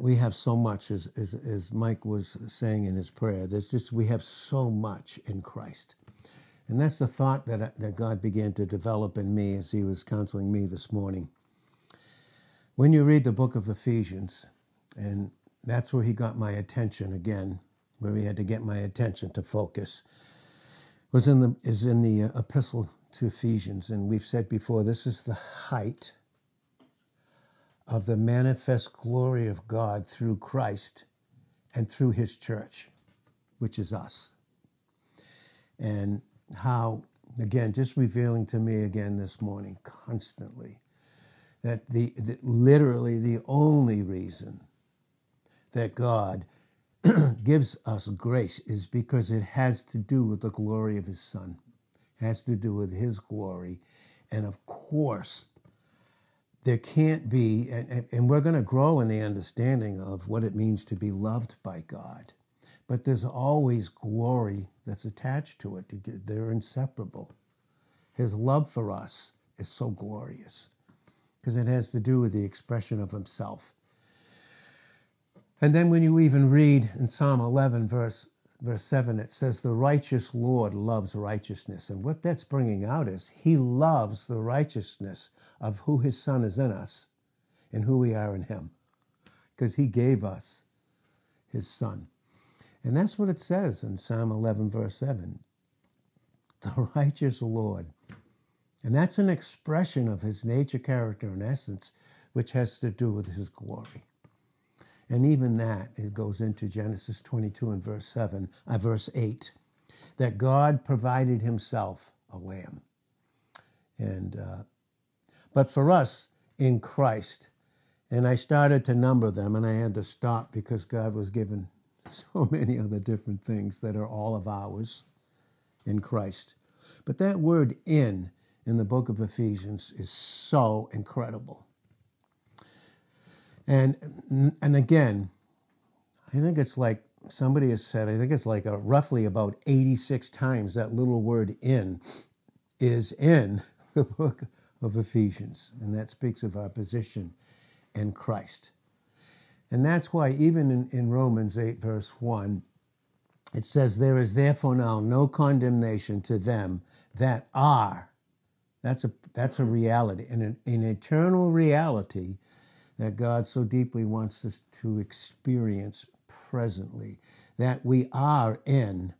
We have so much, as, as, as Mike was saying in his prayer. There's just we have so much in Christ, and that's the thought that that God began to develop in me as He was counseling me this morning. When you read the book of Ephesians, and that's where He got my attention again, where He had to get my attention to focus, was in the is in the uh, epistle to Ephesians, and we've said before this is the height of the manifest glory of God through Christ and through his church, which is us. And how, again, just revealing to me again this morning constantly that the that literally the only reason that God gives us grace is because it has to do with the glory of his son. It has to do with his glory. And of course, there can't be, and, and we're going to grow in the understanding of what it means to be loved by God. But there's always glory that's attached to it. They're inseparable. His love for us is so glorious because it has to do with the expression of himself. And then when you even read in Psalm 11, verse verse 7, it says, The righteous Lord loves righteousness. And what that's bringing out is he loves the righteousness of who his son is in us and who we are in him because he gave us his son. And that's what it says in Psalm 11, verse 7 the righteous Lord. And that's an expression of his nature, character, and essence, which has to do with his glory. And even that, it goes into Genesis 22 and verse 7, uh, verse 8, that God provided himself a lamb. And, uh, but for us in Christ, and I started to number them and I had to stop because God was given so many other different things that are all of ours in Christ. But that word in in the book of Ephesians is so incredible. And and again, I think it's like somebody has said. I think it's like a, roughly about eighty six times that little word "in" is in the book of Ephesians, and that speaks of our position in Christ. And that's why even in, in Romans eight verse one, it says, "There is therefore now no condemnation to them that are." That's a that's a reality, an, an eternal reality that God so deeply wants us to experience presently, that we are in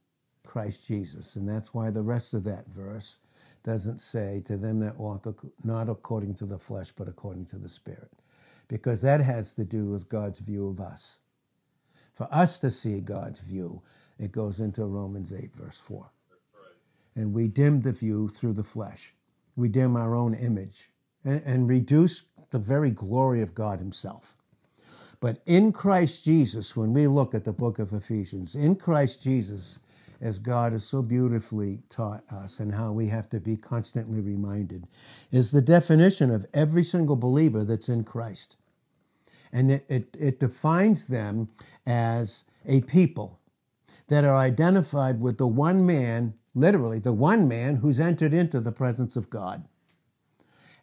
Christ Jesus. And that's why the rest of that verse doesn't say to them that walk not according to the flesh, but according to the Spirit, because that has to do with God's view of us. For us to see God's view, it goes into Romans 8, verse 4. And we dim the view through the flesh. We dim our own image and, and reduce the very glory of God Himself. But in Christ Jesus, when we look at the book of Ephesians, in Christ Jesus, as God has so beautifully taught us and how we have to be constantly reminded, is the definition of every single believer that's in Christ. And it, it, it defines them as a people that are identified with the one man, literally, the one man who's entered into the presence of God.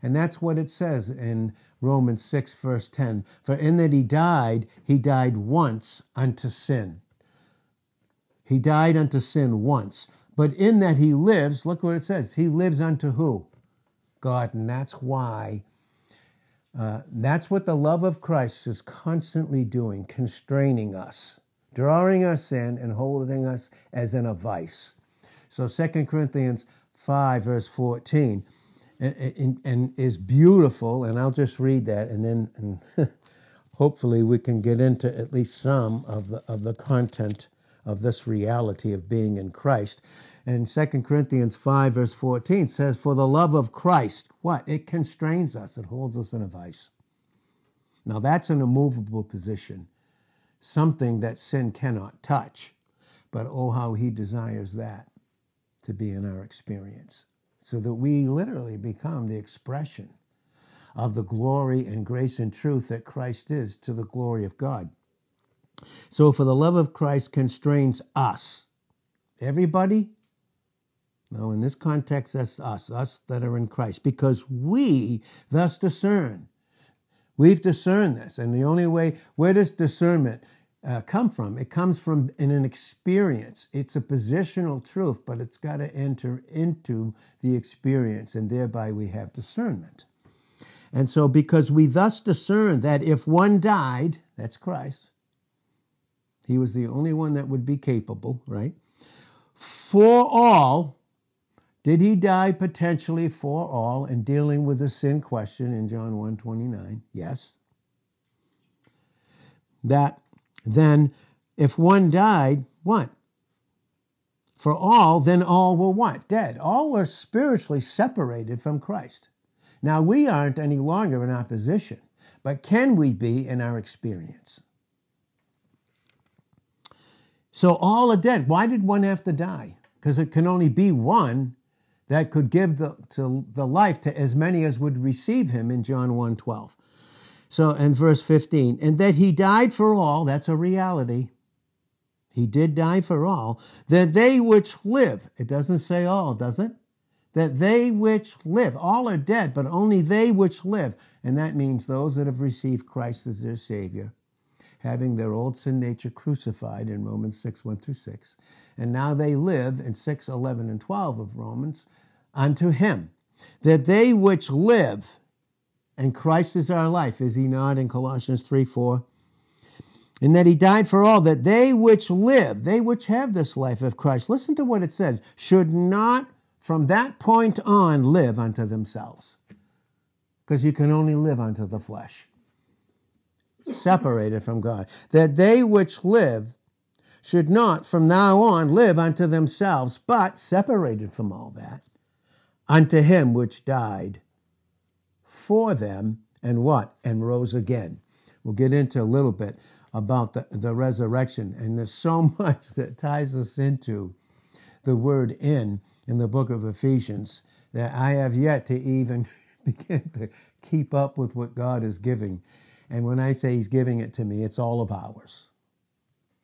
And that's what it says in Romans 6, verse 10. For in that he died, he died once unto sin. He died unto sin once. But in that he lives, look what it says. He lives unto who? God. And that's why, uh, that's what the love of Christ is constantly doing, constraining us, drawing us in and holding us as in a vice. So 2 Corinthians 5, verse 14 and, and, is beautiful. And I'll just read that, and then and hopefully we can get into at least some of the of the content of this reality of being in Christ. And 2 Corinthians 5, verse 14 says, For the love of Christ, what? It constrains us, it holds us in a vice. Now that's an immovable position, something that sin cannot touch. But oh, how he desires that to be in our experience so that we literally become the expression of the glory and grace and truth that Christ is to the glory of God. So, for the love of Christ constrains us. Everybody? No, in this context, that's us, us that are in Christ, because we thus discern. We've discerned this. And the only way, where does discernment uh, come from? It comes from in an experience. It's a positional truth, but it's got to enter into the experience, and thereby we have discernment. And so, because we thus discern that if one died, that's Christ, he was the only one that would be capable, right? For all, did he die potentially for all and dealing with the sin question in John 1 29? Yes. That then, if one died, what? For all, then all were what? Dead. All were spiritually separated from Christ. Now, we aren't any longer in opposition, but can we be in our experience? So all are dead. Why did one have to die? Because it can only be one that could give the, to the life to as many as would receive him in John 1 12. So, in verse 15, and that he died for all, that's a reality. He did die for all, that they which live, it doesn't say all, does it? That they which live, all are dead, but only they which live, and that means those that have received Christ as their Savior, having their old sin nature crucified in Romans 6 1 through 6. And now they live in 6 11 and 12 of Romans unto Him. That they which live, and Christ is our life, is He not in Colossians 3 4? And that He died for all, that they which live, they which have this life of Christ, listen to what it says, should not from that point on live unto themselves. Because you can only live unto the flesh separated from God, that they which live should not from now on live unto themselves, but separated from all that, unto him which died for them and what? And rose again. We'll get into a little bit about the, the resurrection, and there's so much that ties us into the word in in the book of Ephesians that I have yet to even begin to keep up with what God is giving and when I say He's giving it to me, it's all of ours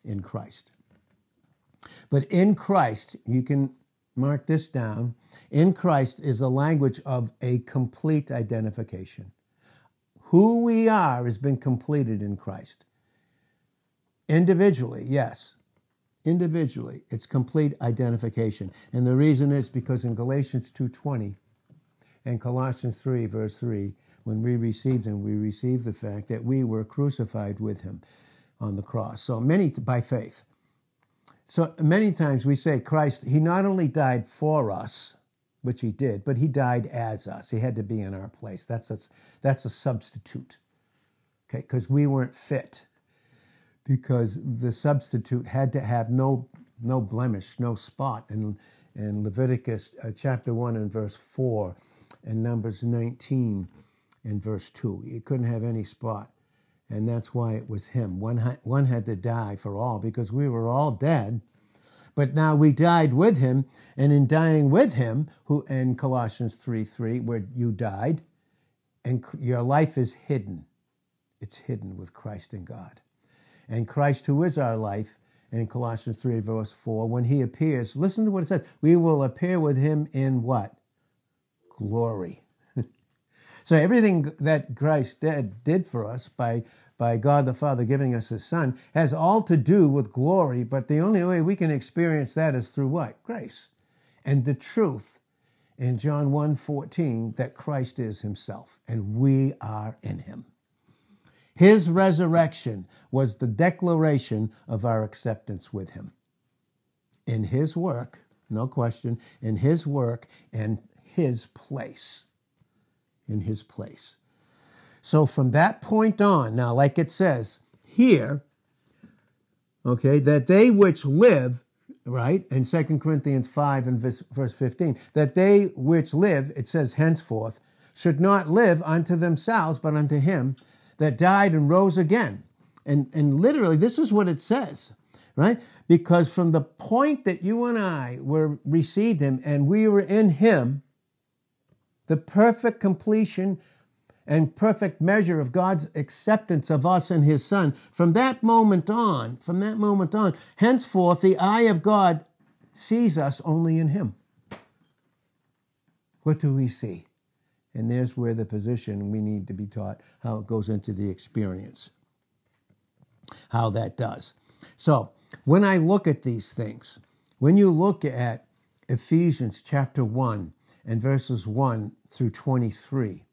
in Christ. But in Christ, you can mark this down. In Christ is a language of a complete identification. Who we are has been completed in Christ. Individually, yes. Individually, it's complete identification. And the reason is because in Galatians 2:20 and Colossians 3 verse 3, when we received him, we received the fact that we were crucified with him on the cross. So many by faith. So many times we say Christ, he not only died for us, which he did, but he died as us. He had to be in our place. That's a, that's a substitute. Okay, because we weren't fit. Because the substitute had to have no no blemish, no spot. In, in Leviticus uh, chapter 1 and verse 4 and Numbers 19 and verse 2. He couldn't have any spot. And that's why it was him. One, one had to die for all because we were all dead. But now we died with him, and in dying with him, who in Colossians 3 3, where you died, and your life is hidden. It's hidden with Christ in God. And Christ, who is our life, in Colossians 3, verse 4, when he appears, listen to what it says. We will appear with him in what? Glory. So everything that Christ did, did for us by, by God the Father giving us his Son has all to do with glory, but the only way we can experience that is through what? Grace. And the truth in John 1 14 that Christ is himself and we are in him. His resurrection was the declaration of our acceptance with him. In his work, no question, in his work and his place in his place. So from that point on, now, like it says here, okay, that they which live, right, in 2 Corinthians 5 and verse 15, that they which live, it says henceforth, should not live unto themselves, but unto him that died and rose again. And, and literally, this is what it says, right? Because from the point that you and I were received him and we were in him, the perfect completion and perfect measure of God's acceptance of us and His Son. From that moment on, from that moment on, henceforth the eye of God sees us only in Him. What do we see? And there's where the position we need to be taught how it goes into the experience, how that does. So when I look at these things, when you look at Ephesians chapter 1 and verses 1 through 23,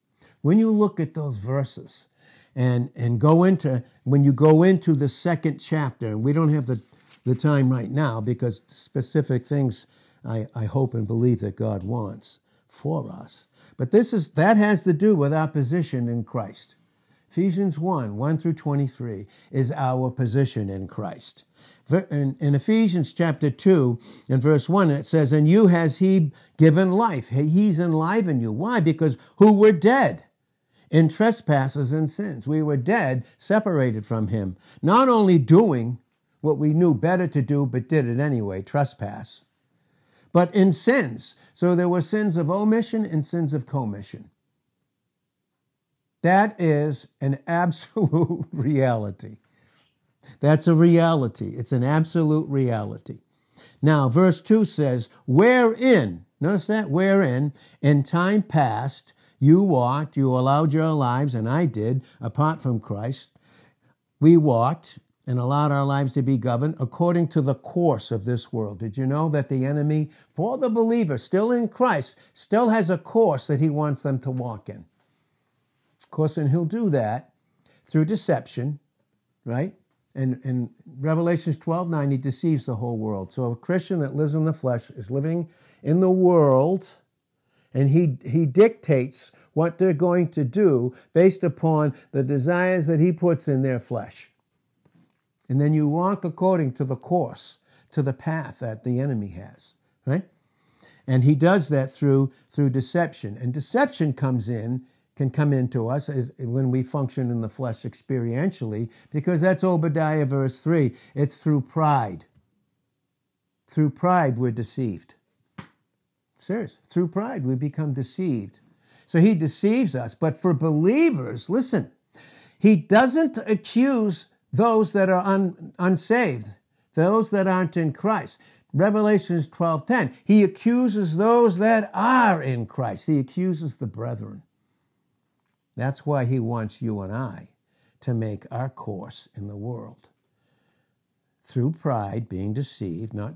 when you look at those verses and, and go into, when you go into the second chapter, and we don't have the, the time right now because specific things I, I hope and believe that God wants for us. But this is, that has to do with our position in Christ. Ephesians 1, 1 through 23 is our position in Christ. In, in, Ephesians chapter 2 and verse 1, it says, And you has he given life. He's enlivened you. Why? Because who were dead in trespasses and sins. We were dead, separated from him, not only doing what we knew better to do, but did it anyway, trespass, but in sins. So there were sins of omission and sins of commission. That is an absolute reality. That's a reality. It's an absolute reality. Now, verse 2 says, Wherein, notice that, wherein, in time past, you walked, you allowed your lives, and I did, apart from Christ. We walked and allowed our lives to be governed according to the course of this world. Did you know that the enemy, for the believer still in Christ, still has a course that he wants them to walk in? Of course, and he'll do that through deception, right? And in Revelations 12 9, he deceives the whole world. So a Christian that lives in the flesh is living in the world and he, he dictates what they're going to do based upon the desires that he puts in their flesh. And then you walk according to the course, to the path that the enemy has, right? And he does that through through deception. And deception comes in, can come into us as when we function in the flesh experientially, because that's Obadiah verse 3. It's through pride. Through pride, we're deceived. Serious. Through pride, we become deceived. So he deceives us. But for believers, listen, he doesn't accuse those that are un, unsaved, those that aren't in Christ. Revelations 12:10. He accuses those that are in Christ. He accuses the brethren. That's why he wants you and I to make our course in the world. Through pride, being deceived, not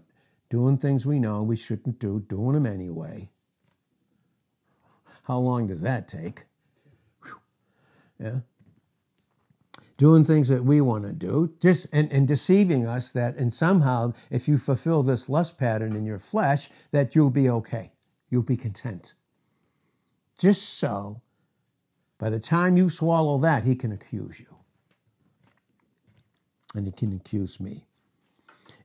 doing things we know we shouldn't do, doing them anyway. How long does that take? Yeah. Doing things that we want to do, just and, and deceiving us that, and somehow, if you fulfill this lust pattern in your flesh, that you'll be okay. You'll be content. Just so, by the time you swallow that, he can accuse you. And he can accuse me.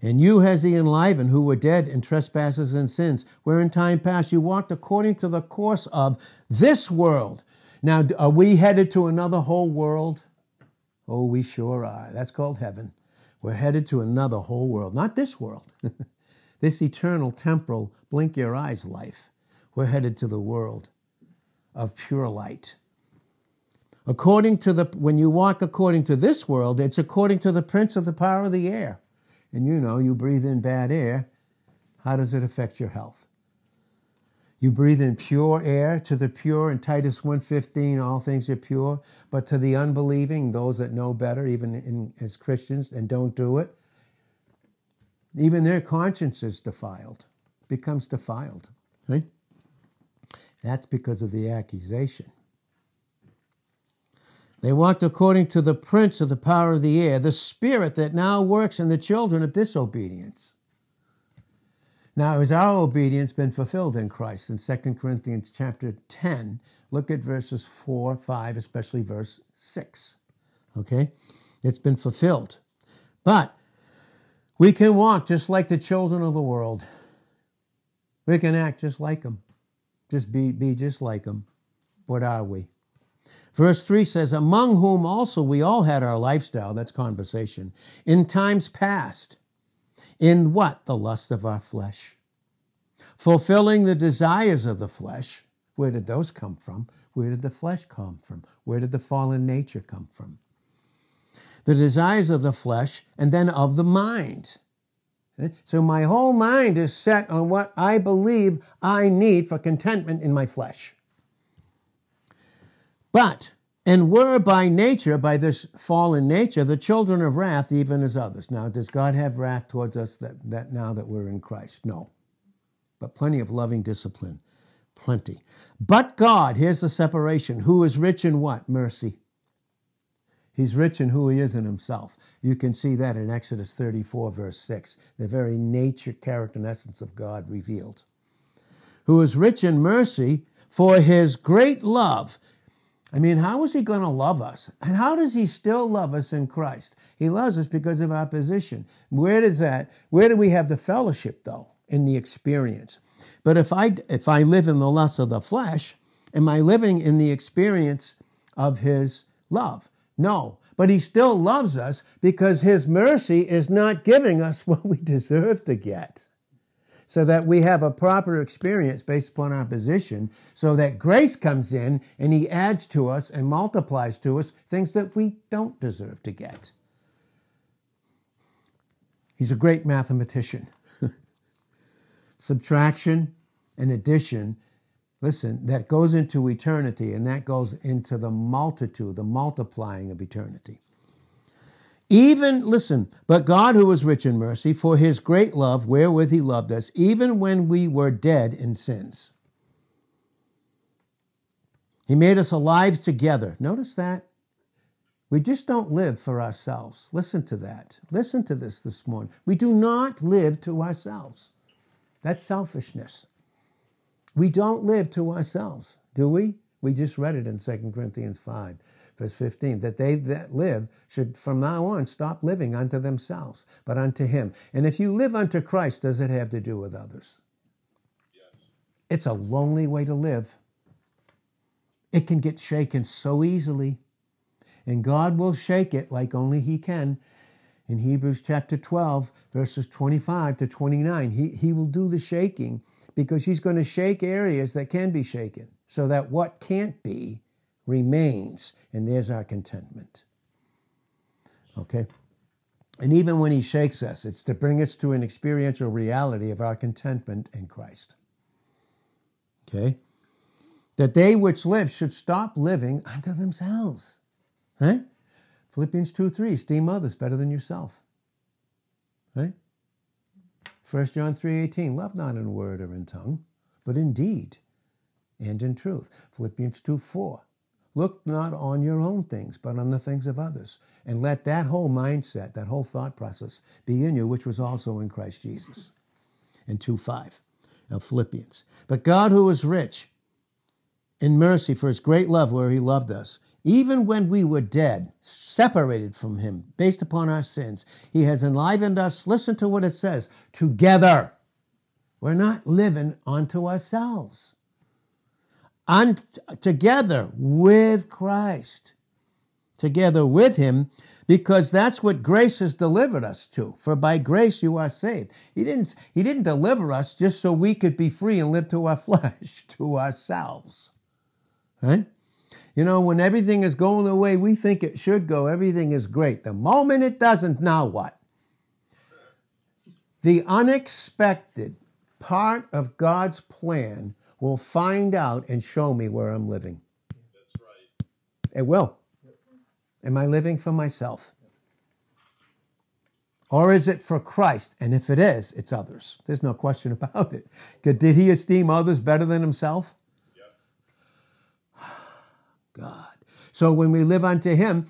And you has he enlivened who were dead in trespasses and sins, where in time past you walked according to the course of this world. Now, are we headed to another whole world? Oh, we sure are. That's called heaven. We're headed to another whole world, not this world, this eternal, temporal, blink your eyes life. We're headed to the world of pure light. According to the, when you walk according to this world, it's according to the prince of the power of the air and you know, you breathe in bad air, how does it affect your health? You breathe in pure air to the pure in Titus 1:15 all things are pure, but to the unbelieving, those that know better even in, as Christians and don't do it, even their conscience is defiled, becomes defiled, right? That's because of the accusation. They walked according to the prince of the power of the air, the spirit that now works in the children of disobedience. Now, has our obedience been fulfilled in Christ? In 2 Corinthians chapter 10, look at verses 4, 5, especially verse 6. Okay? It's been fulfilled. But we can walk just like the children of the world. We can act just like them. Just be, be just like them. What are we? Verse 3 says, Among whom also we all had our lifestyle, that's conversation, in times past. In what? The lust of our flesh. Fulfilling the desires of the flesh. Where did those come from? Where did the flesh come from? Where did the fallen nature come from? The desires of the flesh and then of the mind. Eh? So my whole mind is set on what I believe I need for contentment in my flesh. But, and were by nature, by this fallen nature, the children of wrath, even as others. Now, does God have wrath towards us that, that now that we're in Christ? No. But plenty of loving discipline. Plenty. But God, here's the separation, who is rich in what? Mercy. He's rich in who he is in himself. You can see that in Exodus 34, verse 6, the very nature, character, and essence of God revealed. Who is rich in mercy for his great love. I mean, how is he going to love us? And how does he still love us in Christ? He loves us because of our position. Where does that, where do we have the fellowship though? In the experience. But if I, if I live in the lust of the flesh, am I living in the experience of his love? No, but he still loves us because his mercy is not giving us what we deserve to get. So that we have a proper experience based upon our position, so that grace comes in and he adds to us and multiplies to us things that we don't deserve to get. He's a great mathematician. Subtraction and addition listen, that goes into eternity and that goes into the multitude, the multiplying of eternity. Even, listen, but God, who was rich in mercy, for his great love wherewith he loved us, even when we were dead in sins. He made us alive together. Notice that. We just don't live for ourselves. Listen to that. Listen to this this morning. We do not live to ourselves. That's selfishness. We don't live to ourselves, do we? We just read it in 2 Corinthians 5, verse 15, that they that live should from now on stop living unto themselves, but unto Him. And if you live unto Christ, does it have to do with others? Yes. It's a lonely way to live. It can get shaken so easily, and God will shake it like only He can. In Hebrews chapter 12, verses 25 to 29, He, he will do the shaking because he's going to shake areas that can be shaken so that what can't be remains. And there's our contentment. Okay? And even when he shakes us, it's to bring us to an experiential reality of our contentment in Christ. Okay? That they which live should stop living unto themselves. Right? Philippians 2 3, esteem others better than yourself. Right? 1 John 3:18, love not in word or in tongue, but in deed and in truth. Philippians 2:4, look not on your own things, but on the things of others. And let that whole mindset, that whole thought process be in you, which was also in Christ Jesus. And 2 5 of Philippians. But God who is rich in mercy for his great love where he loved us, even when we were dead, separated from Him based upon our sins, He has enlivened us. Listen to what it says together. We're not living unto ourselves. Un- together with Christ, together with Him, because that's what grace has delivered us to. For by grace you are saved. He didn't, he didn't deliver us just so we could be free and live to our flesh, to ourselves. Right? You know, when everything is going the way we think it should go, everything is great. The moment it doesn't, now what? The unexpected part of God's plan will find out and show me where I'm living. That's right. It will. Am I living for myself? Or is it for Christ? And if it is, it's others. There's no question about it. Did he esteem others better than himself? God. So when we live unto Him,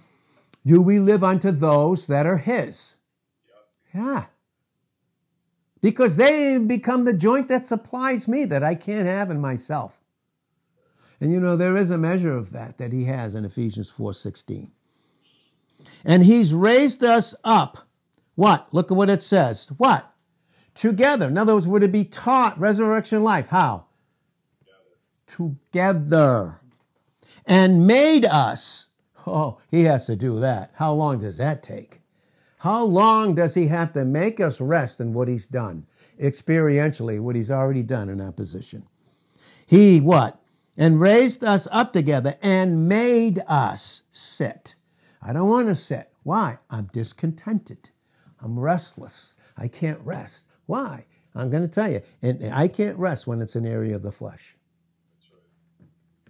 do we live unto those that are His? Yep. Yeah. Because they become the joint that supplies me that I can't have in myself. And you know, there is a measure of that that He has in Ephesians 4:16. And He's raised us up. What? Look at what it says. What? Together. In other words, we're to be taught resurrection life. How? Together. Together and made us. Oh, he has to do that. How long does that take? How long does he have to make us rest in what he's done? Experientially, what he's already done in our position. He what? And raised us up together and made us sit. I don't want to sit. Why? I'm discontented. I'm restless. I can't rest. Why? I'm going to tell you. And I can't rest when it's an area of the flesh.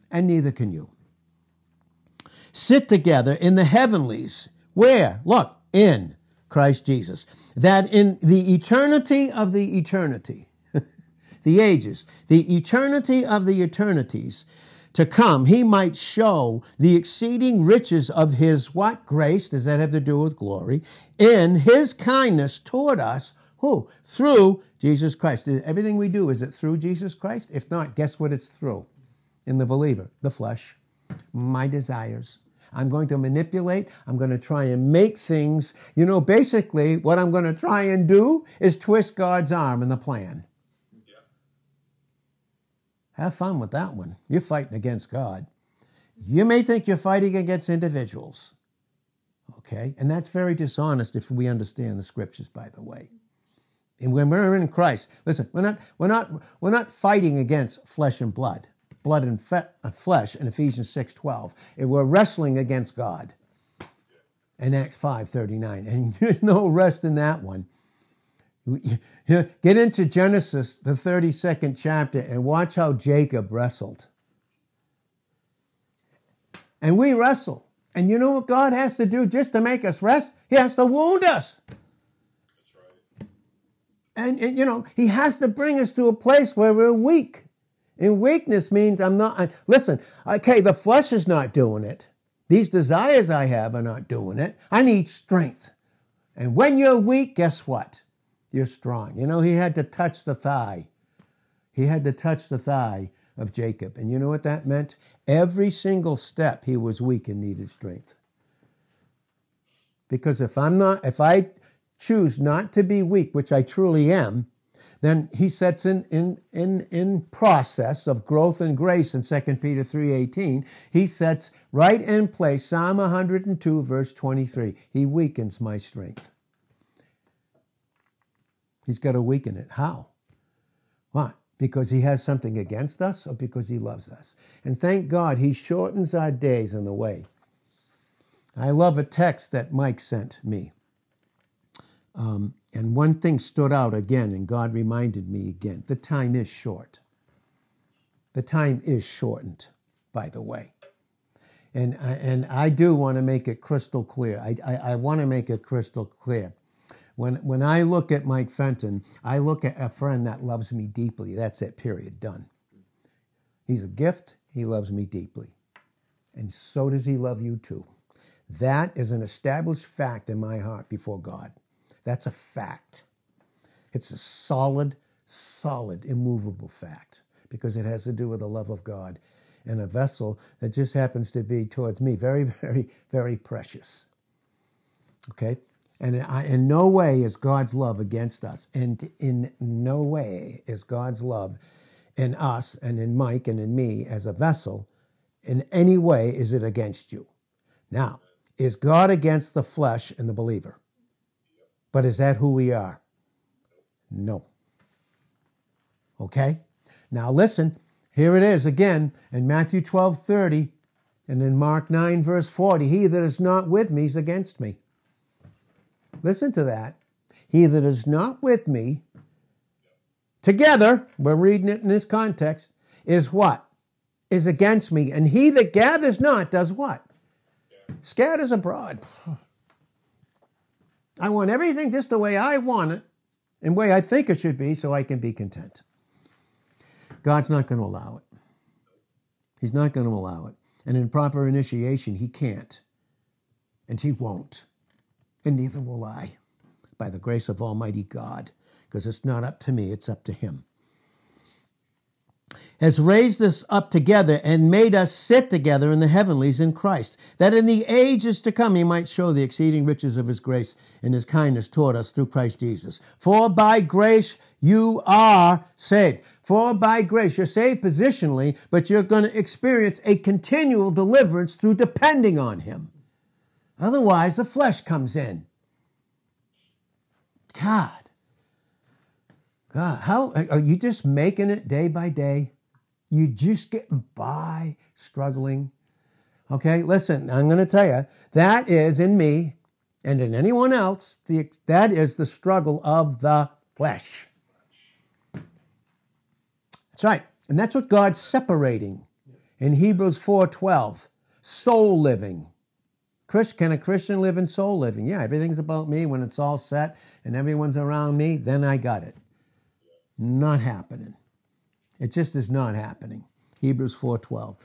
And neither can you. sit together in the heavenlies. Where? Look, in Christ Jesus. That in the eternity of the eternity, the ages, the eternity of the eternities to come, he might show the exceeding riches of his what grace? Does that have to do with glory? In his kindness toward us, who? Through Jesus Christ. Everything we do, is it through Jesus Christ? If not, guess what it's through? In the believer, the flesh, my desires. I'm going to manipulate. I'm going to try and make things. You know, basically, what I'm going to try and do is twist God's arm in the plan. Have fun with that one. You're fighting against God. You may think you're fighting against individuals. Okay? And that's very dishonest if we understand the scriptures, by the way. And when we're in Christ, listen, we're not, we're not, we're not fighting against flesh and blood, blood and fe- flesh in Ephesians 6 12. And we're wrestling against God in Acts 5 39. And there's no rest in that one. Get into Genesis, the 32nd chapter, and watch how Jacob wrestled. And we wrestle. And you know what God has to do just to make us rest? He has to wound us. And, and, you know, He has to bring us to a place where we're weak. And weakness means I'm not, I, listen, okay, the flesh is not doing it. These desires I have are not doing it. I need strength. And when you're weak, guess what? You're strong. You know, he had to touch the thigh. He had to touch the thigh of Jacob. And you know what that meant? Every single step he was weak and needed strength. Because if I'm not, if I choose not to be weak, which I truly am, then he sets in, in, in, in process of growth and grace in 2 Peter 3.18. He sets right in place Psalm 102, verse 23. He weakens my strength. He's got to weaken it. How? Why? Because he has something against us or because he loves us? And thank God he shortens our days in the way. I love a text that Mike sent me. Um, and one thing stood out again, and God reminded me again the time is short. The time is shortened, by the way. And, and I do want to make it crystal clear. I, I, I want to make it crystal clear. When, when I look at Mike Fenton, I look at a friend that loves me deeply. That's it, period, done. He's a gift. He loves me deeply. And so does he love you too. That is an established fact in my heart before God. That's a fact. It's a solid, solid, immovable fact because it has to do with the love of God and a vessel that just happens to be towards me very, very, very precious. Okay? And in no way is God's love against us. And in no way is God's love in us and in Mike and in me as a vessel, in any way is it against you. Now, is God against the flesh and the believer? But is that who we are? No. Okay? Now listen, here it is again in Matthew 12 30 and in Mark 9, verse 40. He that is not with me is against me. Listen to that. He that is not with me, together, we're reading it in this context, is what? Is against me. And he that gathers not does what? Scatters abroad. I want everything just the way I want it and way I think it should be so I can be content. God's not going to allow it. He's not going to allow it. And in proper initiation, He can't. And He won't and neither will I, by the grace of Almighty God, because it's not up to me, it's up to Him. Has raised us up together and made us sit together in the heavenlies in Christ, that in the ages to come he might show the exceeding riches of his grace and his kindness toward us through Christ Jesus. For by grace you are saved. For by grace, you're saved positionally, but you're going to experience a continual deliverance through depending on him. Otherwise, the flesh comes in. God. God, how are you just making it day by day? You just getting by, struggling. Okay, listen, I'm going to tell you that is in me and in anyone else, the, that is the struggle of the flesh. That's right. And that's what God's separating in Hebrews 4:12 soul living. Chris, Can a Christian live in soul living? Yeah, everything's about me. When it's all set and everyone's around me, then I got it. Not happening. It just is not happening. Hebrews 4:12.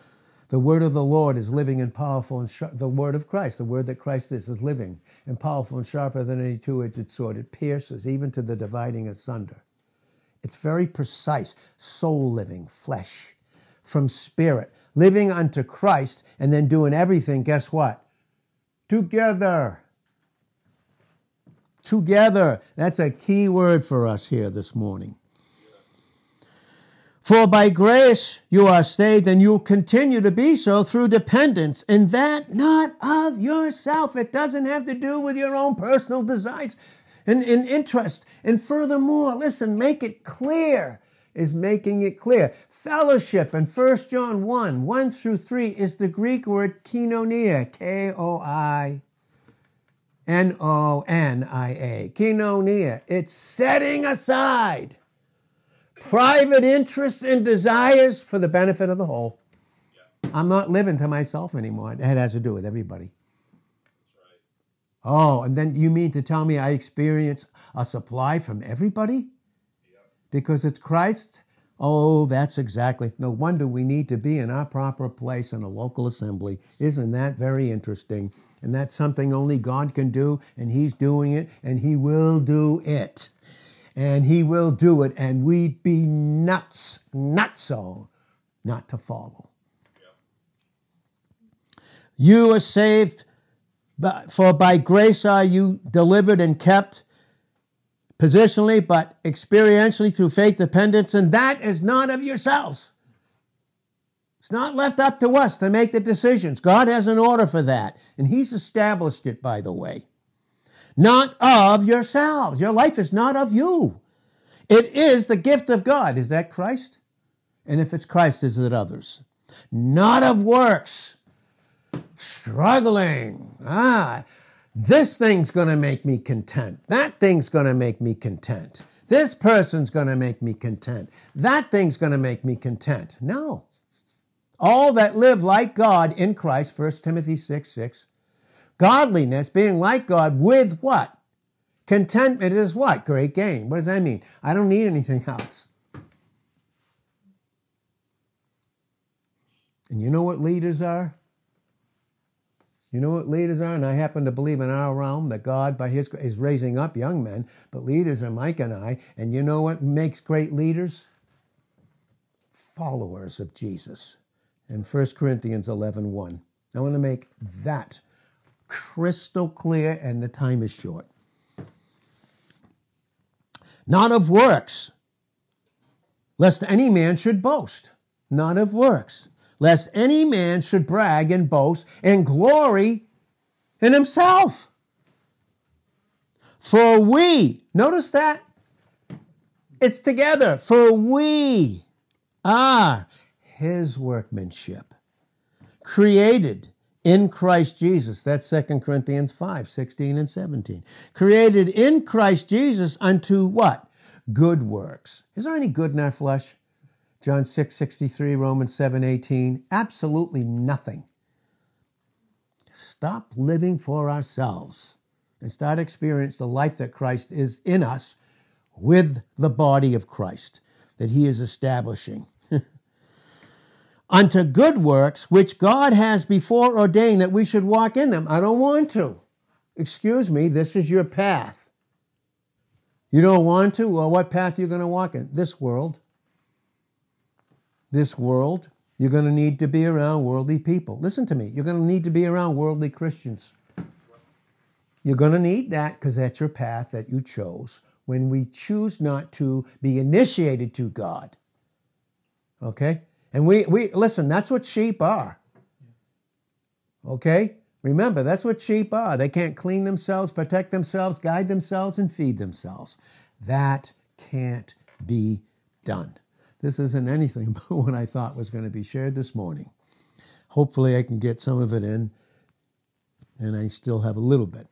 The word of the Lord is living and powerful, and the word of Christ, the word that Christ is, is living and powerful and sharper than any two-edged sword. It pierces even to the dividing asunder. It's very precise. Soul living, flesh, from spirit, living unto Christ, and then doing everything. Guess what? Together. Together. That's a key word for us here this morning. For by grace you are saved, and you'll continue to be so through dependence, and that not of yourself. It doesn't have to do with your own personal desires and, and interest. And furthermore, listen, make it clear is making it clear. Fellowship in 1 John 1, 1 through 3 is the Greek word koinonia, K O I N O N I A. Koinonia. It's setting aside private interests and desires for the benefit of the whole. Yeah. I'm not living to myself anymore. It has to do with everybody. Right. Oh, and then you mean to tell me I experience a supply from everybody? Yeah. Because it's Christ? Oh, that's exactly. No wonder we need to be in our proper place in a local assembly. Isn't that very interesting? And that's something only God can do, and He's doing it, and He will do it and he will do it, and we'd be nuts, not so, not to follow. You are saved, for by grace are you delivered and kept positionally, but experientially through faith dependence, and that is not of yourselves. It's not left up to us to make the decisions. God has an order for that, and He's established it, by the way not of yourselves. Your life is not of you. It is the gift of God. Is that Christ? And if it's Christ, is it others? Not of works. Struggling. Ah, this thing's going to make me content. That thing's going to make me content. This person's going to make me content. That thing's going to make me content. No. All that live like God in Christ, 1 Timothy 6 6, Godliness, being like God with what? Contentment is what? Great gain. What does that mean? I don't need anything else. And you know what leaders are? You know what leaders are? And I happen to believe in our realm that God, by His is raising up young men, but leaders are Mike and I. And you know what makes great leaders? Followers of Jesus. In 1 Corinthians 11 1. I want to make that crystal clear, and the time is short. Not of works, lest any man should boast. Not of works, lest any man should brag and boast and glory in himself. For we, notice that? It's together. For we are his workmanship, created in Christ Jesus. That's 2 Corinthians 5, 16 and 17. Created in Christ Jesus unto what? Good works. Is there any good in our flesh? John 6, 63, Romans 7, 18. Absolutely nothing. Stop living for ourselves and start experience the life that Christ is in us with the body of Christ that he is establishing unto good works which God has before ordained that we should walk in them. I don't want to. Excuse me, this is your path. You don't want to? Well, what path are you going to walk in? This world. This world. You're going to need to be around worldly people. Listen to me. You're going to need to be around worldly Christians. You're going to need that because that's your path that you chose when we choose not to be initiated to God. Okay? And we, we listen, that's what sheep are. Okay? Remember, that's what sheep are. They can't clean themselves, protect themselves, guide themselves, and feed themselves. That can't be done. This isn't anything but what I thought was going to be shared this morning. Hopefully, I can get some of it in, and I still have a little bit.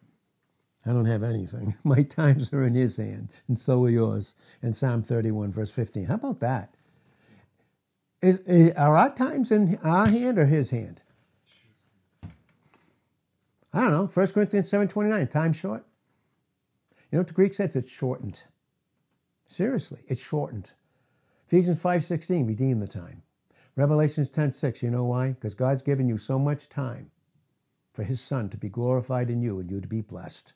I don't have anything. My times are in His hand, and so are yours. And Psalm 31, verse 15. How about that? Is, is, are our times in our hand or his hand? I don't know, 1 Corinthians 7.29, time short. You know what the Greek says? It's shortened. Seriously, it's shortened. Ephesians 5.16, redeem the time. Revelations 10.6, you know why? Because God's given you so much time for his son to be glorified in you and you to be blessed.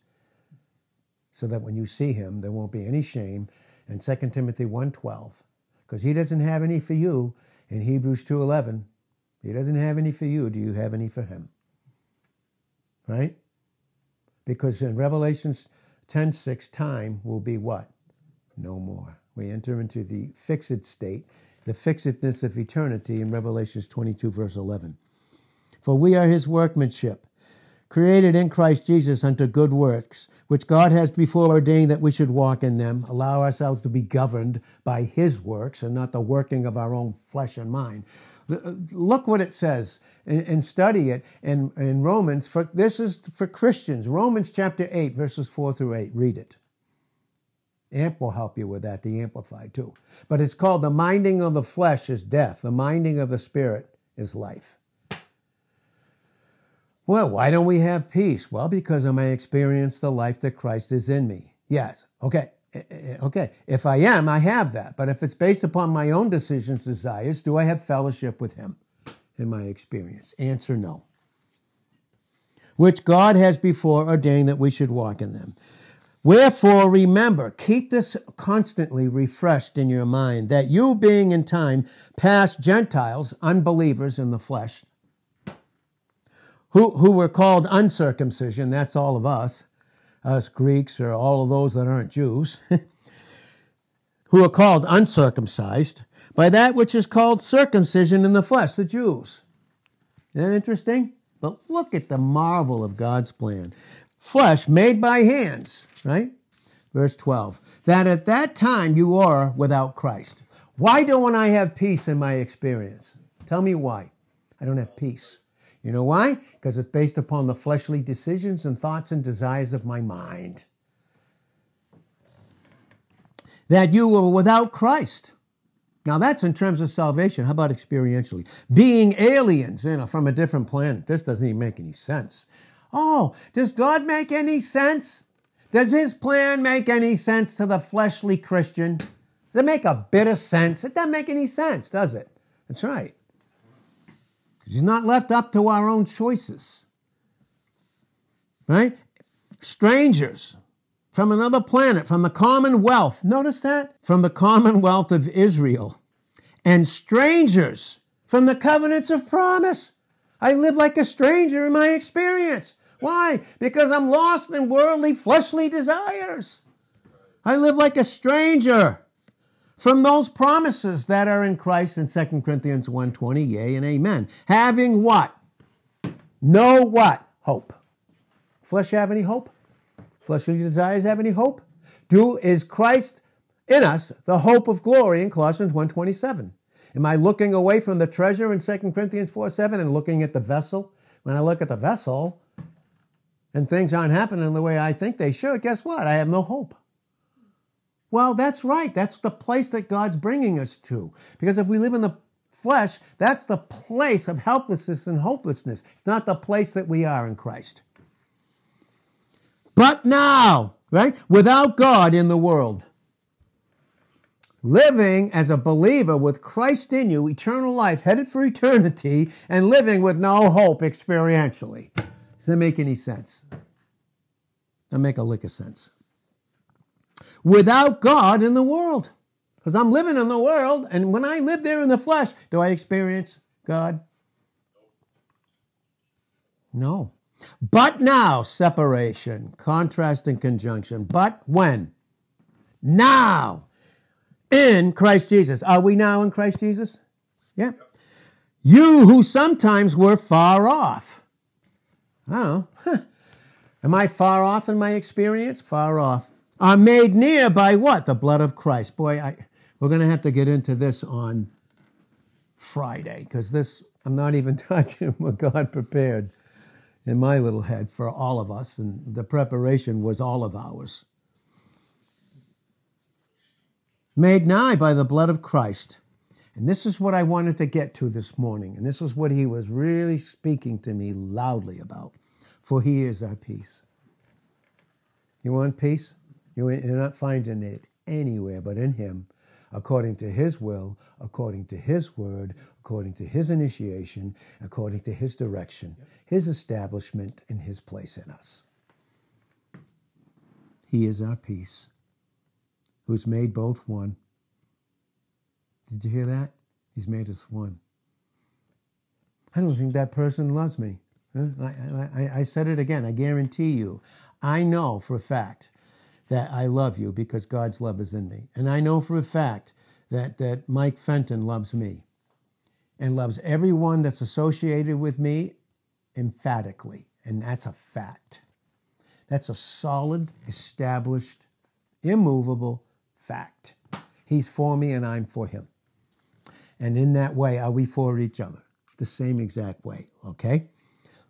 So that when you see him, there won't be any shame. And 2 Timothy 1.12, because he doesn't have any for you. In Hebrews 2.11, he doesn't have any for you. Do you have any for him? Right? Because in Revelations 10.6, time will be what? No more. We enter into the fixed state, the fixedness of eternity in Revelations 22, verse 11. For we are his workmanship, created in Christ Jesus unto good works, which God has before ordained that we should walk in them, allow ourselves to be governed by his works and not the working of our own flesh and mind. Uh, look what it says and, study it in, in Romans. For, this is for Christians. Romans chapter 8, verses 4 through 8. Read it. Amp will help you with that, the Amplified too. But it's called the minding of the flesh is death, the minding of the spirit is life. Well, why don't we have peace? Well, because I may experience the life that Christ is in me. Yes. Okay. Eh, eh, eh, okay. If I am, I have that. But if it's based upon my own decisions, desires, do I have fellowship with Him in my experience? Answer no. Which God has before ordained that we should walk in them. Wherefore, remember, keep this constantly refreshed in your mind, that you being in time past Gentiles, unbelievers in the flesh, who, who were called uncircumcision, that's all of us, us Greeks or all of those that aren't Jews, who are called uncircumcised, by that which is called circumcision in the flesh, the Jews. Isn't that interesting? But look at the marvel of God's plan. Flesh made by hands right? Verse 12. That at that time you are without Christ. Why don't I have peace in my experience? Tell me why. I don't have peace. You know why? Because it's based upon the fleshly decisions and thoughts and desires of my mind. That you were without Christ. Now that's in terms of salvation. How about experientially? Being aliens, you know, from a different planet. This doesn't even make any sense. Oh, does God make any sense? Does his plan make any sense to the fleshly Christian? Does it make a bit of sense? It doesn't make any sense, does it? That's right. He's not left up to our own choices. Right? Strangers from another planet, from the commonwealth. Notice that? From the commonwealth of Israel. And strangers from the covenants of promise. I live like a stranger in my experience. Why? Because I'm lost in worldly, fleshly desires. I live like a stranger from those promises that are in Christ in 2 Corinthians 1.20, yea and amen. Having what? No what? Hope. Flesh have any hope? Fleshly desires have any hope? Do is Christ in us the hope of glory in Colossians 1.27? Am I looking away from the treasure in 2 Corinthians 4 7 and looking at the vessel? When I look at the vessel, and things aren't happening the way I think they should, guess what? I have no hope. Well, that's right. That's the place that God's bringing us to. Because if we live in the flesh, that's the place of helplessness and hopelessness. It's not the place that we are in Christ. But now, right? Without God in the world, living as a believer with Christ in you, eternal life, headed for eternity, and living with no hope experientially. Does that make any sense? That make a lick of sense. Without God in the world. Because I'm living in the world, and when I live there in the flesh, do I experience God? No. But now, separation, contrast and conjunction. But when? Now, in Christ Jesus. Are we now in Christ Jesus? Yeah. You who sometimes were far off I Am I far off in my experience? Far off. Are made near by what? The blood of Christ. Boy, I, we're going to have to get into this on Friday because this, I'm not even touching what God prepared in my little head for all of us, and the preparation was all of ours. Made nigh by the blood of Christ. And this is what I wanted to get to this morning, and this is what he was really speaking to me loudly about. for he is our peace. You want peace? You're not finding it anywhere but in him, according to his will, according to his word, according to his initiation, according to his direction, his establishment, and his place in us. He is our peace, who's made both one. Did you hear that? He's made us one. I don't think that person loves me. I, I, I said it again. I guarantee you. I know for a fact that I love you because God's love is in me. And I know for a fact that, that Mike Fenton loves me and loves everyone that's associated with me emphatically. And that's a fact. That's a solid, established, immovable fact. He's for me and I'm for him. And in that way, are we for each other? The same exact way, okay?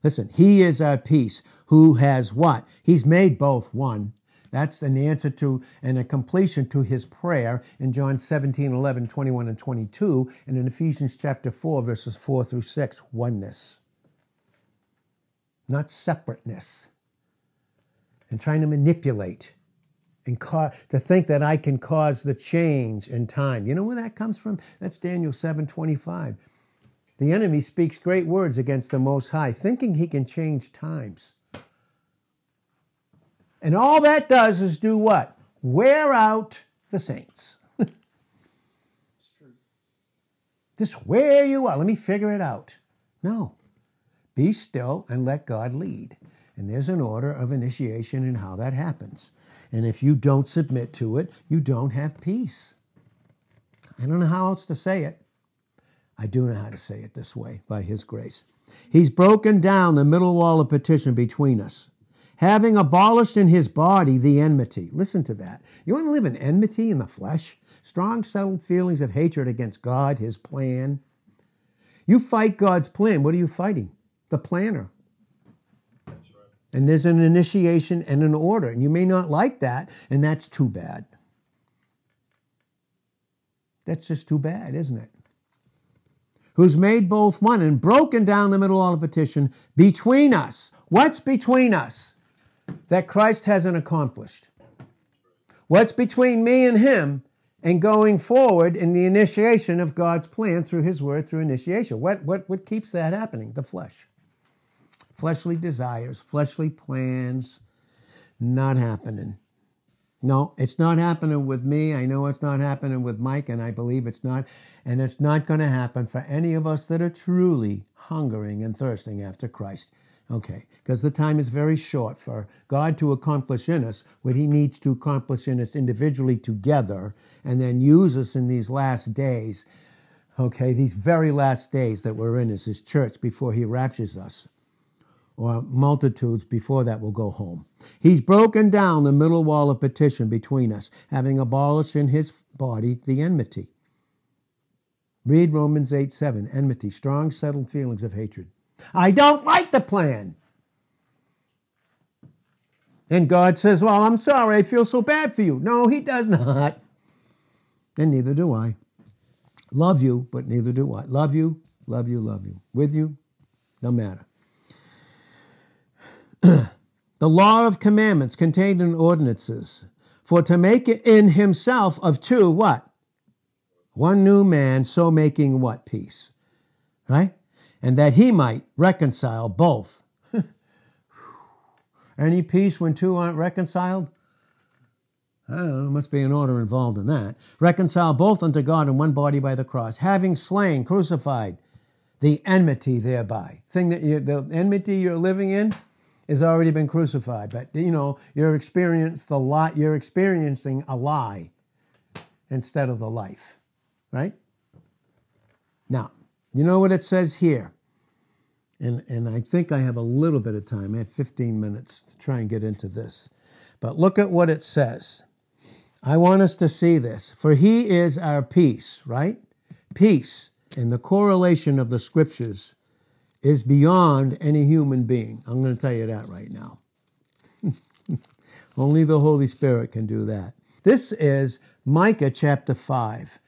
Listen, he is our peace who has what? He's made both one. That's an answer to and a completion to his prayer in John 17, 11, 21, and 22, and in Ephesians chapter 4, verses 4 through 6, oneness, not separateness, and trying to manipulate and ca- to think that I can cause the change in time. You know where that comes from? That's Daniel 7, 25. The enemy speaks great words against the Most High, thinking he can change times. And all that does is do what? Wear out the saints. Just wear you out. Let me figure it out. No. Be still and let God lead. And there's an order of initiation in how that happens. And if you don't submit to it, you don't have peace. I don't know how else to say it. I do know how to say it this way by His grace. He's broken down the middle wall of petition between us, having abolished in His body the enmity. Listen to that. You want to live in enmity in the flesh? Strong, settled feelings of hatred against God, His plan. You fight God's plan. What are you fighting? The planner. And there's an initiation and an order. And you may not like that, and that's too bad. That's just too bad, isn't it? who's made both one and broken down the middle wall the petition between us. What's between us that Christ hasn't accomplished? What's between me and him and going forward in the initiation of God's plan through his word, through initiation? What, what, what keeps that happening? The flesh. Fleshly desires, fleshly plans, not happening. No, it's not happening with me. I know it's not happening with Mike, and I believe it's not. And it's not going to happen for any of us that are truly hungering and thirsting after Christ. Okay, because the time is very short for God to accomplish in us what He needs to accomplish in us individually together, and then use us in these last days. Okay, these very last days that we're in as His church before He raptures us or multitudes before that will go home. He's broken down the middle wall of petition between us, having abolished in his body the enmity. Read Romans 8 7, enmity, strong, settled feelings of hatred. I don't like the plan. And God says, Well, I'm sorry, I feel so bad for you. No, He does not. And neither do I. Love you, but neither do I. Love you, love you, love you. With you, no matter. the law of commandments contained in ordinances, for to make it in himself of two, what? One new man, so making what? Peace. Right? And that he might reconcile both. Any peace when two aren't reconciled? I don't there must be an order involved in that. Reconcile both unto God in one body by the cross, having slain, crucified, the enmity thereby. Thing that you, the enmity you're living in, has already been crucified. But you know, you're experiencing the lie, you're experiencing a lie instead of the life. Right? Now, you know what it says here? And, and I think I have a little bit of time. I have 15 minutes to try and get into this. But look at what it says. I want us to see this. For he is our peace, right? Peace. And the correlation of the scriptures is beyond any human being. I'm going to tell you that right now. Only the Holy Spirit can do that. This is Micah chapter 5.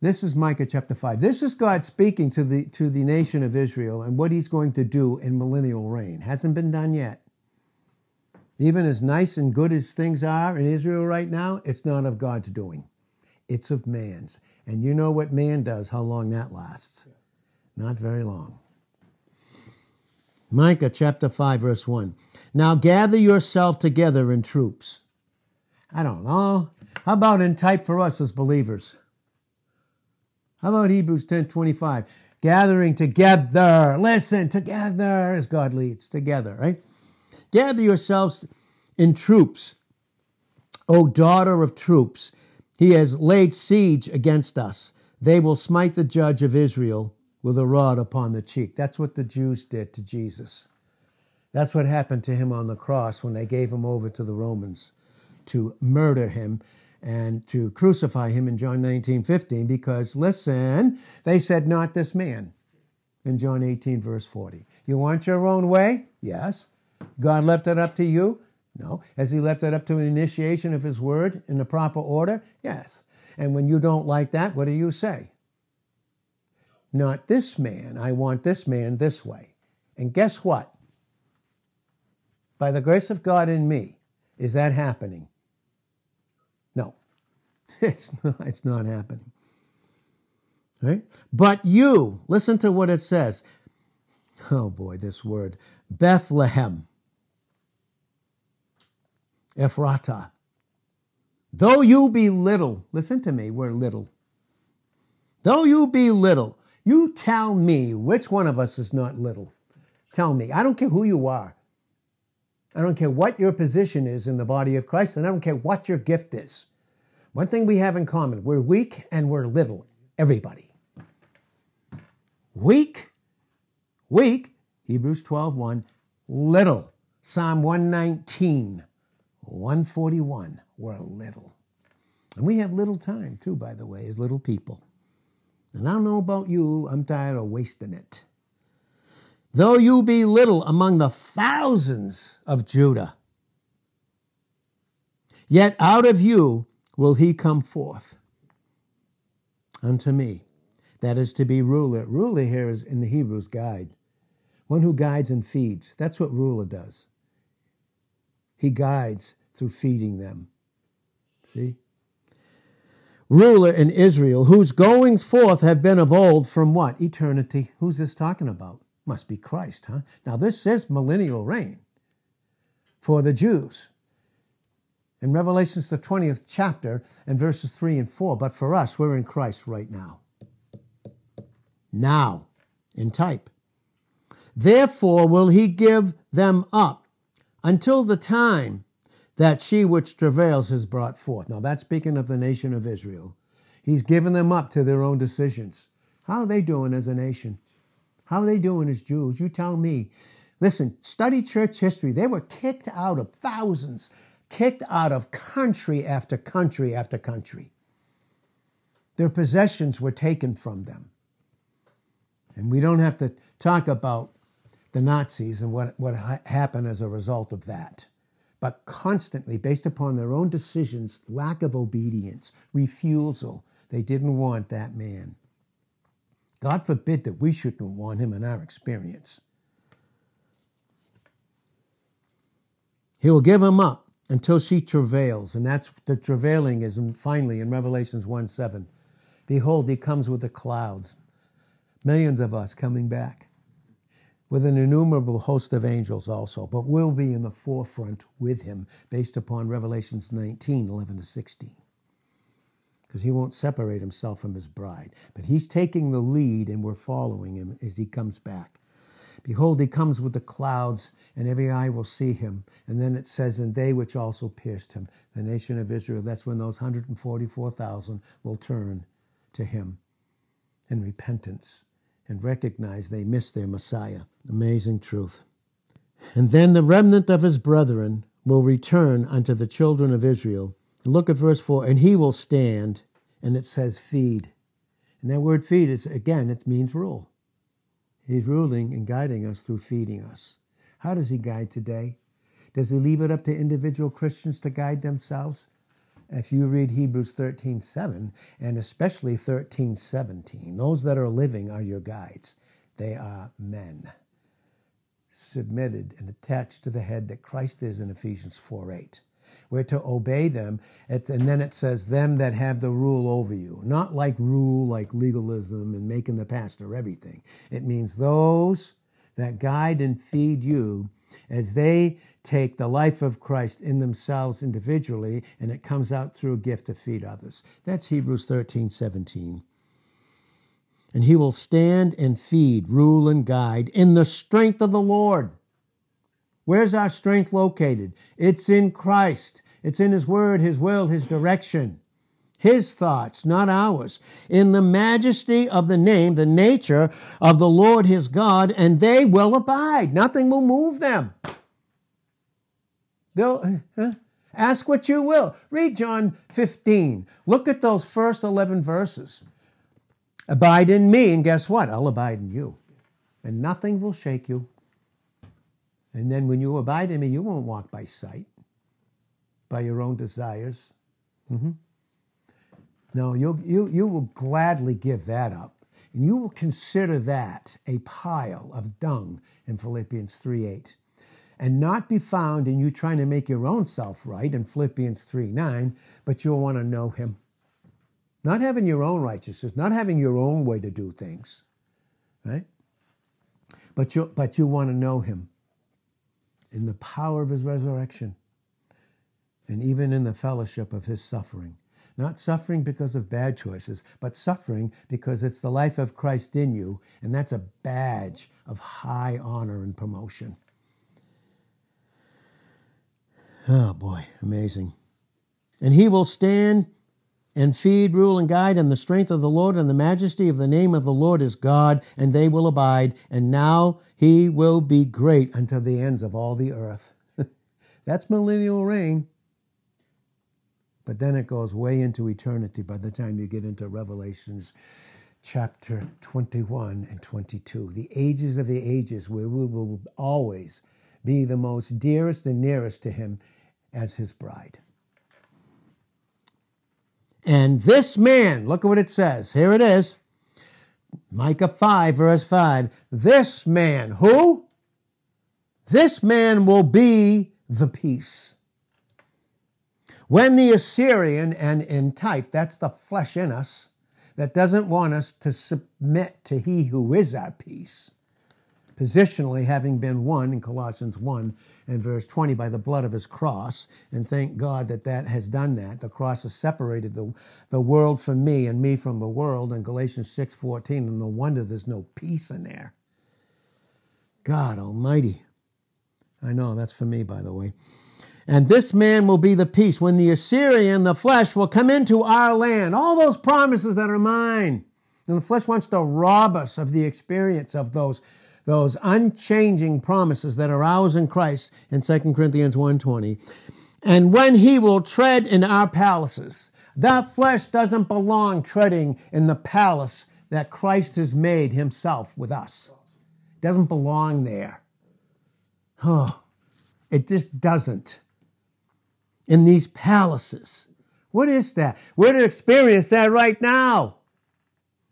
This is Micah chapter 5. This is God speaking to the, to the nation of Israel and what he's going to do in millennial reign. Hasn't been done yet. Even as nice and good as things are in Israel right now, it's not of God's doing. It's of man's. And you know what man does, how long that lasts. Not very long. Micah chapter 5, verse 1. Now gather yourself together in troops. I don't know. How about in type for us as believers? How about Hebrews 10 25? Gathering together. Listen, together as God leads, together, right? Gather yourselves in troops, O daughter of troops. He has laid siege against us. They will smite the judge of Israel with a rod upon the cheek. That's what the Jews did to Jesus. That's what happened to him on the cross when they gave him over to the Romans to murder him and to crucify him in John 19 15 because, listen, they said, Not this man in John 18, verse 40. You want your own way? Yes. God left it up to you? No. Has He left it up to an initiation of His word in the proper order? Yes. And when you don't like that, what do you say? Not this man. I want this man this way. And guess what? By the grace of God in me, is that happening? It's not, it's not happening. Right? But you, listen to what it says. Oh boy, this word. Bethlehem. Ephrata. Though you be little, listen to me, we're little. Though you be little, you tell me which one of us is not little. Tell me. I don't care who you are. I don't care what your position is in the body of Christ, and I don't care what your gift is. One thing we have in common we're weak and we're little, everybody. Weak, weak, Hebrews 12 1, little. Psalm 119, 141, we're little. And we have little time, too, by the way, as little people. And I don't know about you, I'm tired of wasting it. Though you be little among the thousands of Judah, yet out of you will he come forth unto me. That is to be ruler. Ruler here is in the Hebrews guide. One who guides and feeds. That's what ruler does. He guides through feeding them. See? Ruler in Israel, whose goings forth have been of old from what? Eternity. Who's this talking about? Must be Christ, huh? Now, this says millennial reign for the Jews. In Revelation's the 20th chapter and verses 3 and 4. But for us, we're in Christ right now. Now, in type. Therefore will he give them up until the time that she which travails is brought forth. Now, that's speaking of the nation of Israel. He's given them up to their own decisions. How are they doing as a nation? How are they doing as Jews? You tell me. Listen, study church history. They were kicked out of thousands, kicked out of country after country after country. Their possessions were taken from them. And we don't have to talk about the Nazis and what, what happened as a result of that. But constantly, based upon their own decisions, lack of obedience, refusal, they didn't want that man. God forbid that we shouldn't want him in our experience. He will give him up until she travails, and that's the travailing is finally in Revelations 1 7. Behold, he comes with the clouds, millions of us coming back, with an innumerable host of angels also, but we'll be in the forefront with him based upon Revelations 19 11 to 16 because he won't separate himself from his bride. But he's taking the lead and we're following him as he comes back. Behold, he comes with the clouds, and every eye will see him. And then it says, And they which also pierced him, the nation of Israel, that's when those 144,000 will turn to him in repentance and recognize they missed their Messiah. Amazing truth. And then the remnant of his brethren will return unto the children of Israel Look at verse 4 and he will stand, and it says feed. And that word feed is, again, it means rule. He's ruling and guiding us through feeding us. How does he guide today? Does he leave it up to individual Christians to guide themselves? If you read Hebrews 13 7, and especially 13 17, those that are living are your guides. They are men. submitted and attached to the head that Christ is in Ephesians 4 8. We're to obey them. And then it says, them that have the rule over you. Not like rule, like legalism and making the pastor everything. It means those that guide and feed you as they take the life of Christ in themselves individually and it comes out through a gift to feed others. That's Hebrews 13 17. And he will stand and feed, rule and guide in the strength of the Lord. Where's our strength located? It's in Christ. It's in His Word, His will, His direction. His thoughts, not ours, in the majesty of the name, the nature of the Lord his God, and they will abide. Nothing will move them. They'll huh? ask what you will. Read John 15. Look at those first 11 verses. Abide in me, and guess what? I'll abide in you. And nothing will shake you. And then when you abide in me, you won't walk by sight, by your own desires. Mm-hmm. No, you you, you will gladly give that up. And you will consider that a pile of dung in Philippians 3 8. And not be found in you trying to make your own self right in Philippians 3 9, but you'll want to know him. Not having your own righteousness, not having your own way to do things, right? But you, but you want to know him in the power of his resurrection and even in the fellowship of his suffering. Not suffering because of bad choices, but suffering because it's the life of Christ in you, and that's a badge of high honor and promotion. Oh boy, amazing. And he will stand and feed, rule, and guide in the strength of the Lord and the majesty of the name of the Lord is God, and they will abide. And now he will be great unto the ends of all the earth. That's millennial reign. But then it goes way into eternity by the time you get into Revelations chapter 21 and 22. The ages of the ages, where we will always be the most dearest and nearest to him as his bride. And this man, look at what it says. Here it is. Micah 5, verse 5. This man, who? This man will be the peace. When the Assyrian, and in type, that's the flesh in us, that doesn't want us to submit to he who is our peace, positionally having been one in Colossians 1 and verse 20 by the blood of his cross. And thank God that that has done that. The cross has separated the, the world from me and me from the world in Galatians 6 14. And no wonder there's no peace in there. God Almighty. I know that's for me, by the way. And this man will be the peace when the Assyrian, the flesh, will come into our land. All those promises that are mine. And the flesh wants to rob us of the experience of those those unchanging promises that are ours in Christ in 2 Corinthians 1:20. And when he will tread in our palaces, that flesh doesn't belong treading in the palace that Christ has made himself with us. It doesn't belong there. Oh, it just doesn't. In these palaces. What is that? We're to experience that right now.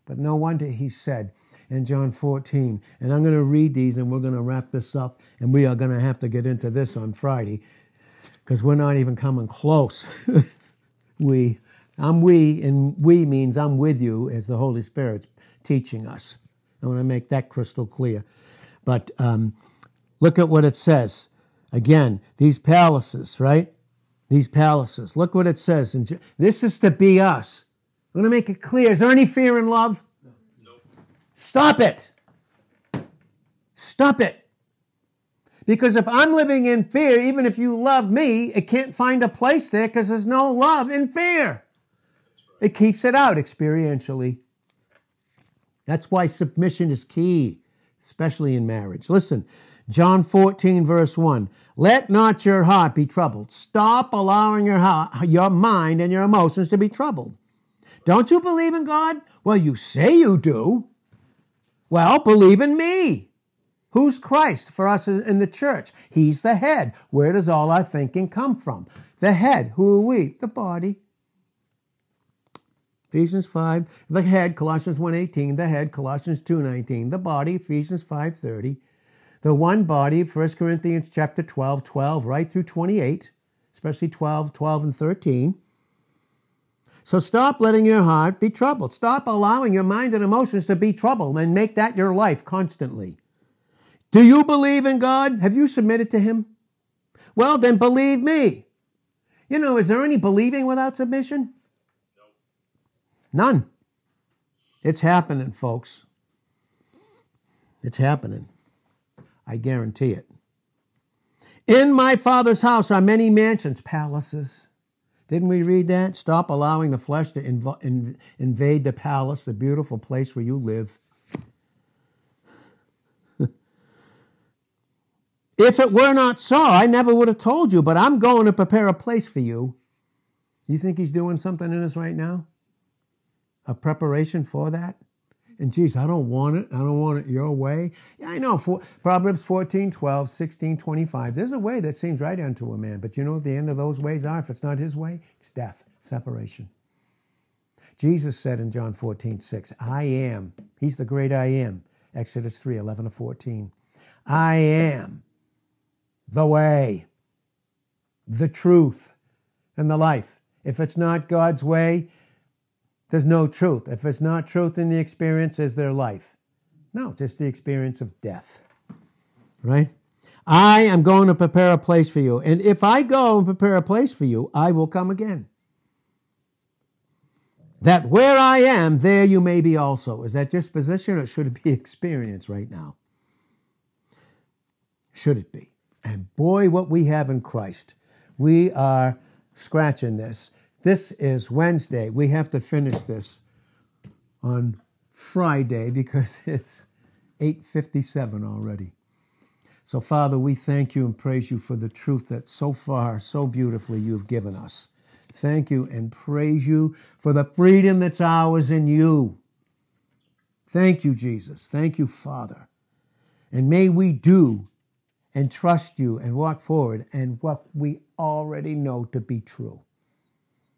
But no wonder he said, in John 14. And I'm going to read these and we're going to wrap this up. And we are going to have to get into this on Friday because we're not even coming close. we, I'm we, and we means I'm with you as the Holy Spirit's teaching us. I want to make that crystal clear. But um, look at what it says. Again, these palaces, right? These palaces. Look what it says. And this is to be us. I'm going to make it clear. Is there any fear in love? Stop it. Stop it. Because if I'm living in fear, even if you love me, it can't find a place there because there's no love in fear. It keeps it out experientially. That's why submission is key, especially in marriage. Listen, John 14, verse 1. Let not your heart be troubled. Stop allowing your, heart, your mind and your emotions to be troubled. Don't you believe in God? Well, you say you do. Well, believe in me. Who's Christ for us in the church? He's the head. Where does all our thinking come from? The head. Who are we? The body. Ephesians 5, the head, Colossians 1.18, the head, Colossians 2.19, the body, Ephesians 5.30. The one body, 1 Corinthians chapter 12, 12, right through 28, especially 12, 12, and 13. So stop letting your heart be troubled. Stop allowing your mind and emotions to be troubled and make that your life constantly. Do you believe in God? Have you submitted to Him? Well, then believe me. You know, is there any believing without submission? None. It's happening, folks. It's happening. I guarantee it. In my Father's house are many mansions, palaces. Didn't we read that? Stop allowing the flesh to inv- inv- invade the palace, the beautiful place where you live. if it were not so, I never would have told you, but I'm going to prepare a place for you. You think he's doing something in us right now? A preparation for that? And geez, I don't want it. I don't want it your way. Yeah, I know. For, Proverbs 14, 12, 16, 25. There's a way that seems right unto a man. But you know what the end of those ways are? If it's not his way, it's death, separation. Jesus said in John 14, 6, I am. He's the great I am. Exodus 3, 11 to 14. I am the way, the truth, and the life. If it's not God's way, there's no truth. If it's not truth in the experience, is there life? No, just the experience of death. Right? I am going to prepare a place for you. And if I go and prepare a place for you, I will come again. That where I am, there you may be also. Is that just position or should it be experience right now? Should it be? And boy, what we have in Christ. We are scratching this. This is Wednesday. We have to finish this on Friday because it's 8:57 already. So Father, we thank you and praise you for the truth that so far so beautifully you've given us. Thank you and praise you for the freedom that's ours in you. Thank you, Jesus. Thank you, Father. And may we do and trust you and walk forward and what we already know to be true.